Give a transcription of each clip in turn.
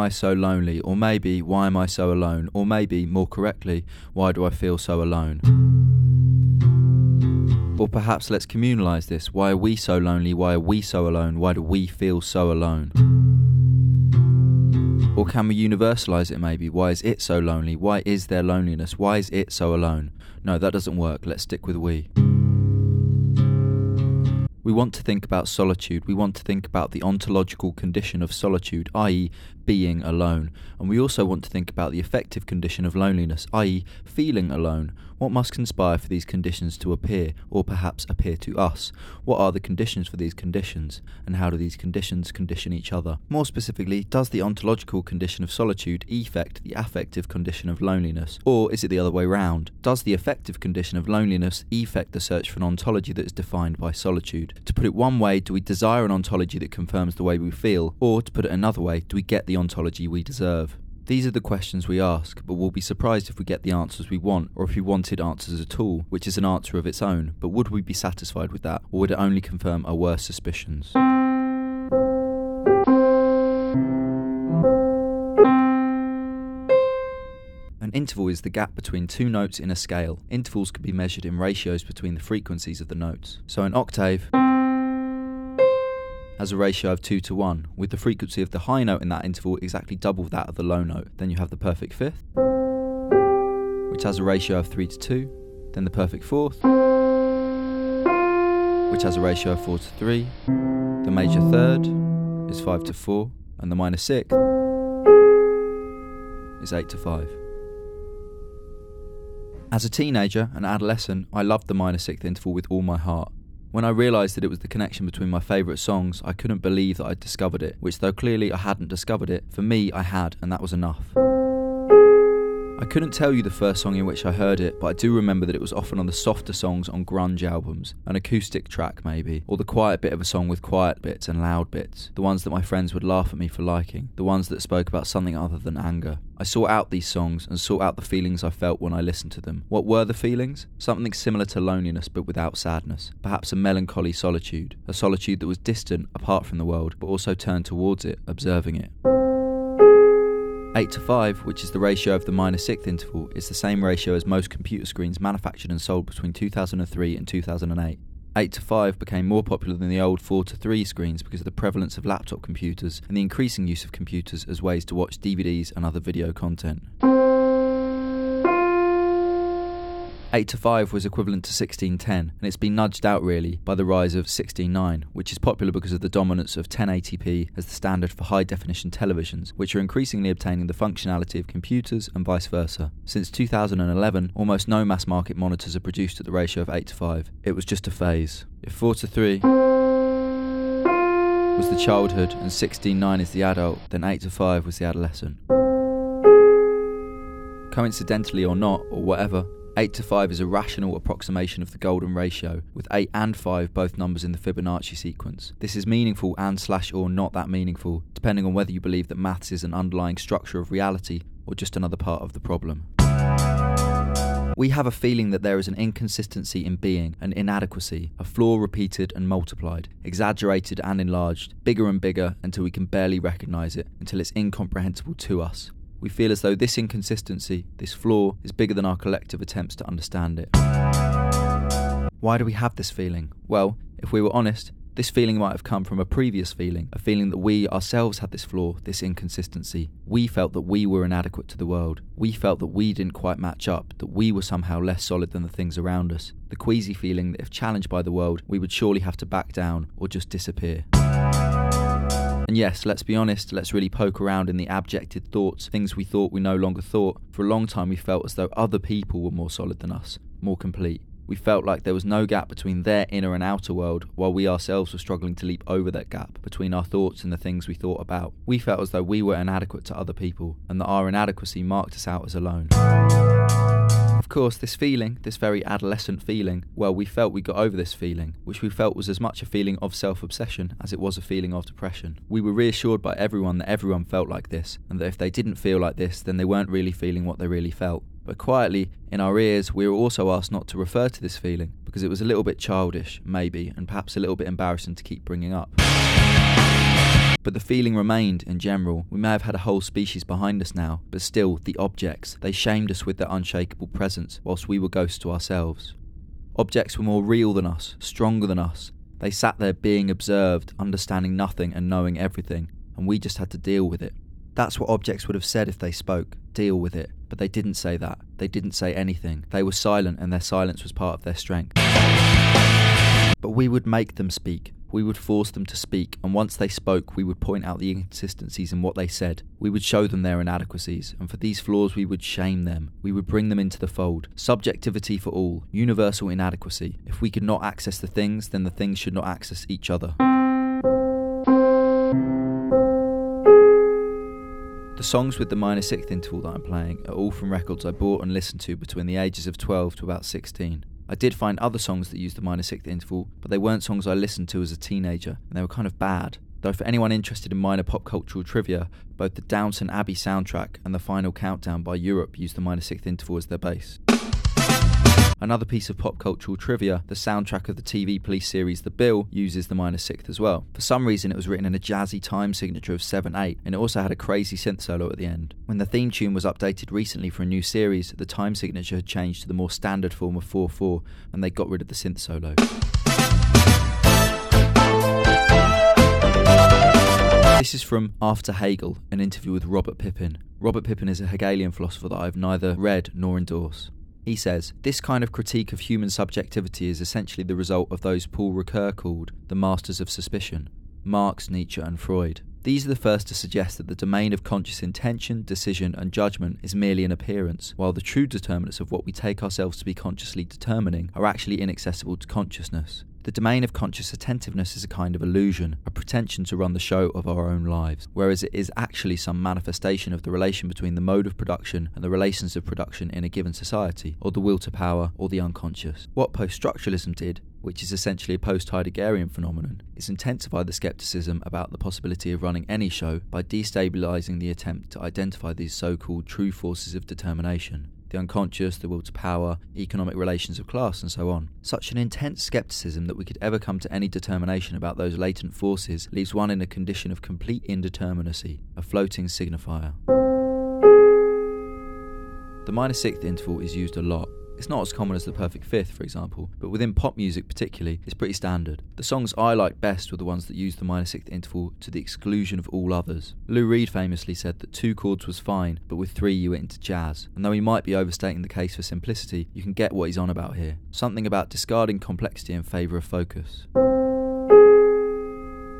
I so lonely? Or maybe, why am I so alone? Or maybe, more correctly, why do I feel so alone? Or perhaps let's communalize this. Why are we so lonely? Why are we so alone? Why do we feel so alone? Or can we universalize it maybe? Why is it so lonely? Why is there loneliness? Why is it so alone? No, that doesn't work. Let's stick with we. We want to think about solitude. We want to think about the ontological condition of solitude, i.e., being alone. And we also want to think about the affective condition of loneliness, i.e., feeling alone. What must conspire for these conditions to appear, or perhaps appear to us? What are the conditions for these conditions, and how do these conditions condition each other? More specifically, does the ontological condition of solitude effect the affective condition of loneliness, or is it the other way round? Does the affective condition of loneliness effect the search for an ontology that is defined by solitude? To put it one way, do we desire an ontology that confirms the way we feel, or to put it another way, do we get the ontology we deserve? These are the questions we ask, but we'll be surprised if we get the answers we want, or if we wanted answers at all, which is an answer of its own. But would we be satisfied with that, or would it only confirm our worst suspicions? An interval is the gap between two notes in a scale. Intervals can be measured in ratios between the frequencies of the notes. So an octave has a ratio of 2 to 1, with the frequency of the high note in that interval exactly double that of the low note. Then you have the perfect fifth, which has a ratio of 3 to 2, then the perfect fourth, which has a ratio of 4 to 3, the major third is 5 to 4, and the minor sixth is 8 to 5. As a teenager and adolescent, I loved the minor sixth interval with all my heart. When I realised that it was the connection between my favourite songs, I couldn't believe that I'd discovered it, which though clearly I hadn't discovered it, for me I had, and that was enough. I couldn't tell you the first song in which I heard it, but I do remember that it was often on the softer songs on grunge albums, an acoustic track maybe, or the quiet bit of a song with quiet bits and loud bits, the ones that my friends would laugh at me for liking, the ones that spoke about something other than anger. I sought out these songs and sought out the feelings I felt when I listened to them. What were the feelings? Something similar to loneliness but without sadness, perhaps a melancholy solitude, a solitude that was distant, apart from the world, but also turned towards it, observing it. 8 to 5, which is the ratio of the minor sixth interval, is the same ratio as most computer screens manufactured and sold between 2003 and 2008. 8 to 5 became more popular than the old 4 to 3 screens because of the prevalence of laptop computers and the increasing use of computers as ways to watch DVDs and other video content. 8 to 5 was equivalent to 1610, and it's been nudged out really by the rise of 16:9, which is popular because of the dominance of 1080p as the standard for high definition televisions, which are increasingly obtaining the functionality of computers and vice versa. Since 2011, almost no mass market monitors are produced at the ratio of 8 to 5. It was just a phase. If 4 to 3 was the childhood and 16:9 is the adult, then 8 to 5 was the adolescent. Coincidentally or not, or whatever, 8 to 5 is a rational approximation of the golden ratio, with 8 and 5 both numbers in the Fibonacci sequence. This is meaningful and slash or not that meaningful, depending on whether you believe that maths is an underlying structure of reality or just another part of the problem. We have a feeling that there is an inconsistency in being, an inadequacy, a flaw repeated and multiplied, exaggerated and enlarged, bigger and bigger until we can barely recognize it, until it's incomprehensible to us. We feel as though this inconsistency, this flaw, is bigger than our collective attempts to understand it. Why do we have this feeling? Well, if we were honest, this feeling might have come from a previous feeling, a feeling that we ourselves had this flaw, this inconsistency. We felt that we were inadequate to the world. We felt that we didn't quite match up, that we were somehow less solid than the things around us. The queasy feeling that if challenged by the world, we would surely have to back down or just disappear. And yes, let's be honest, let's really poke around in the abjected thoughts, things we thought we no longer thought. For a long time, we felt as though other people were more solid than us, more complete. We felt like there was no gap between their inner and outer world, while we ourselves were struggling to leap over that gap between our thoughts and the things we thought about. We felt as though we were inadequate to other people, and that our inadequacy marked us out as alone. Of course, this feeling, this very adolescent feeling, well, we felt we got over this feeling, which we felt was as much a feeling of self obsession as it was a feeling of depression. We were reassured by everyone that everyone felt like this, and that if they didn't feel like this, then they weren't really feeling what they really felt. But quietly, in our ears, we were also asked not to refer to this feeling, because it was a little bit childish, maybe, and perhaps a little bit embarrassing to keep bringing up. But the feeling remained in general. We may have had a whole species behind us now, but still, the objects, they shamed us with their unshakable presence, whilst we were ghosts to ourselves. Objects were more real than us, stronger than us. They sat there being observed, understanding nothing and knowing everything, and we just had to deal with it. That's what objects would have said if they spoke deal with it. But they didn't say that. They didn't say anything. They were silent, and their silence was part of their strength. But we would make them speak. We would force them to speak, and once they spoke, we would point out the inconsistencies in what they said. We would show them their inadequacies, and for these flaws, we would shame them. We would bring them into the fold. Subjectivity for all, universal inadequacy. If we could not access the things, then the things should not access each other. The songs with the minor sixth interval that I'm playing are all from records I bought and listened to between the ages of 12 to about 16. I did find other songs that used the minor sixth interval, but they weren't songs I listened to as a teenager, and they were kind of bad. Though, for anyone interested in minor pop cultural trivia, both the Downton Abbey soundtrack and the final countdown by Europe used the minor sixth interval as their base. Another piece of pop cultural trivia the soundtrack of the TV police series The Bill uses the minor sixth as well. For some reason, it was written in a jazzy time signature of 7 8, and it also had a crazy synth solo at the end. When the theme tune was updated recently for a new series, the time signature had changed to the more standard form of 4 4, and they got rid of the synth solo. This is from After Hegel, an interview with Robert Pippin. Robert Pippin is a Hegelian philosopher that I've neither read nor endorse. He says, This kind of critique of human subjectivity is essentially the result of those Paul Ricoeur called the masters of suspicion Marx, Nietzsche, and Freud. These are the first to suggest that the domain of conscious intention, decision, and judgment is merely an appearance, while the true determinants of what we take ourselves to be consciously determining are actually inaccessible to consciousness. The domain of conscious attentiveness is a kind of illusion, a pretension to run the show of our own lives, whereas it is actually some manifestation of the relation between the mode of production and the relations of production in a given society, or the will to power, or the unconscious. What post structuralism did which is essentially a post Heideggerian phenomenon, is intensify the skepticism about the possibility of running any show by destabilizing the attempt to identify these so called true forces of determination the unconscious, the will to power, economic relations of class, and so on. Such an intense skepticism that we could ever come to any determination about those latent forces leaves one in a condition of complete indeterminacy, a floating signifier. The minor sixth interval is used a lot, it's not as common as the perfect fifth, for example, but within pop music particularly, it's pretty standard. The songs I liked best were the ones that used the minor sixth interval to the exclusion of all others. Lou Reed famously said that two chords was fine, but with three you went into jazz. And though he might be overstating the case for simplicity, you can get what he's on about here. Something about discarding complexity in favour of focus.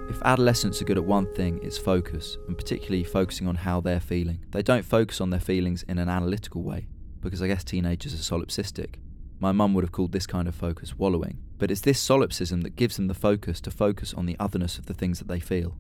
If adolescents are good at one thing, it's focus, and particularly focusing on how they're feeling. They don't focus on their feelings in an analytical way because I guess teenagers are solipsistic. My mum would have called this kind of focus wallowing. But it's this solipsism that gives them the focus to focus on the otherness of the things that they feel.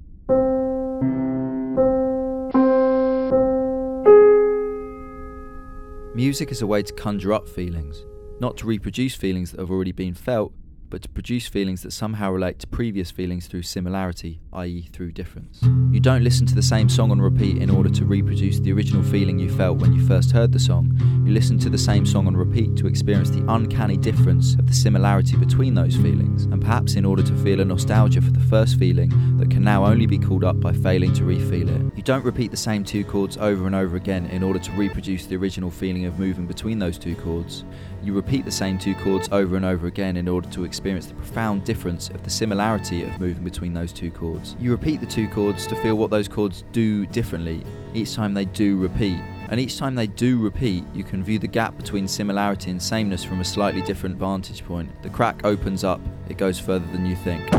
Music is a way to conjure up feelings, not to reproduce feelings that have already been felt, but to produce feelings that somehow relate to previous feelings through similarity, i.e., through difference. You don't listen to the same song on repeat in order to reproduce the original feeling you felt when you first heard the song. You listen to the same song on repeat to experience the uncanny difference of the similarity between those feelings, and perhaps in order to feel a nostalgia for the first feeling that can now only be called up by failing to refeel it. You don't repeat the same two chords over and over again in order to reproduce the original feeling of moving between those two chords. You repeat the same two chords over and over again in order to experience the profound difference of the similarity of moving between those two chords. You repeat the two chords to feel what those chords do differently each time they do repeat. And each time they do repeat, you can view the gap between similarity and sameness from a slightly different vantage point. The crack opens up, it goes further than you think.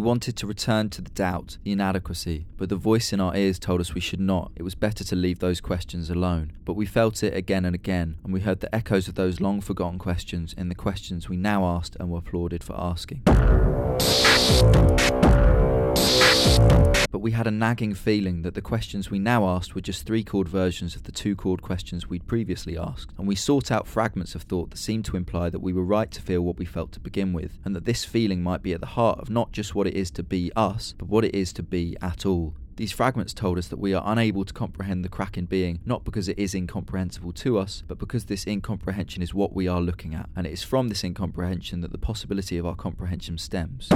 We wanted to return to the doubt, the inadequacy, but the voice in our ears told us we should not. It was better to leave those questions alone. But we felt it again and again, and we heard the echoes of those long forgotten questions in the questions we now asked and were applauded for asking. But we had a nagging feeling that the questions we now asked were just three chord versions of the two chord questions we'd previously asked, and we sought out fragments of thought that seemed to imply that we were right to feel what we felt to begin with, and that this feeling might be at the heart of not just what it is to be us, but what it is to be at all These fragments told us that we are unable to comprehend the crack in being, not because it is incomprehensible to us, but because this incomprehension is what we are looking at, and it is from this incomprehension that the possibility of our comprehension stems.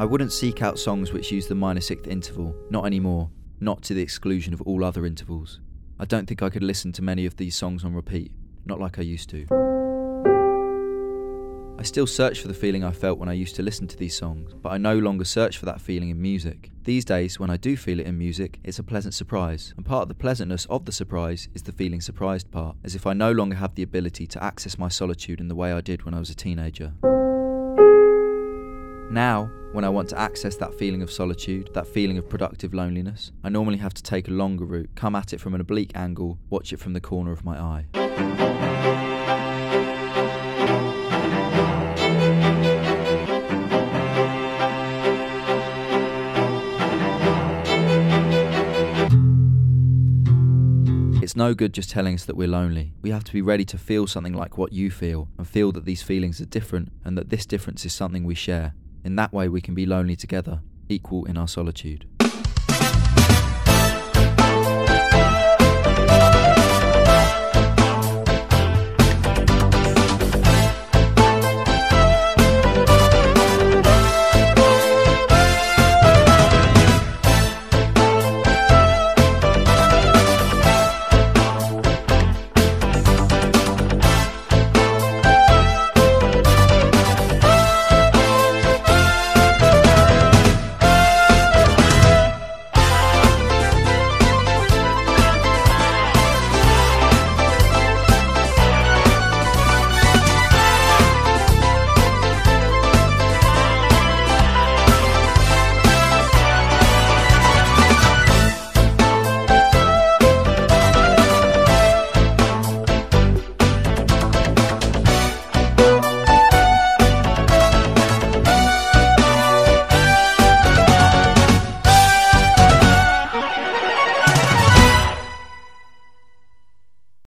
I wouldn't seek out songs which use the minor sixth interval, not anymore, not to the exclusion of all other intervals. I don't think I could listen to many of these songs on repeat, not like I used to. I still search for the feeling I felt when I used to listen to these songs, but I no longer search for that feeling in music. These days, when I do feel it in music, it's a pleasant surprise, and part of the pleasantness of the surprise is the feeling surprised part, as if I no longer have the ability to access my solitude in the way I did when I was a teenager. Now, when I want to access that feeling of solitude, that feeling of productive loneliness, I normally have to take a longer route, come at it from an oblique angle, watch it from the corner of my eye. It's no good just telling us that we're lonely. We have to be ready to feel something like what you feel and feel that these feelings are different and that this difference is something we share. In that way, we can be lonely together, equal in our solitude.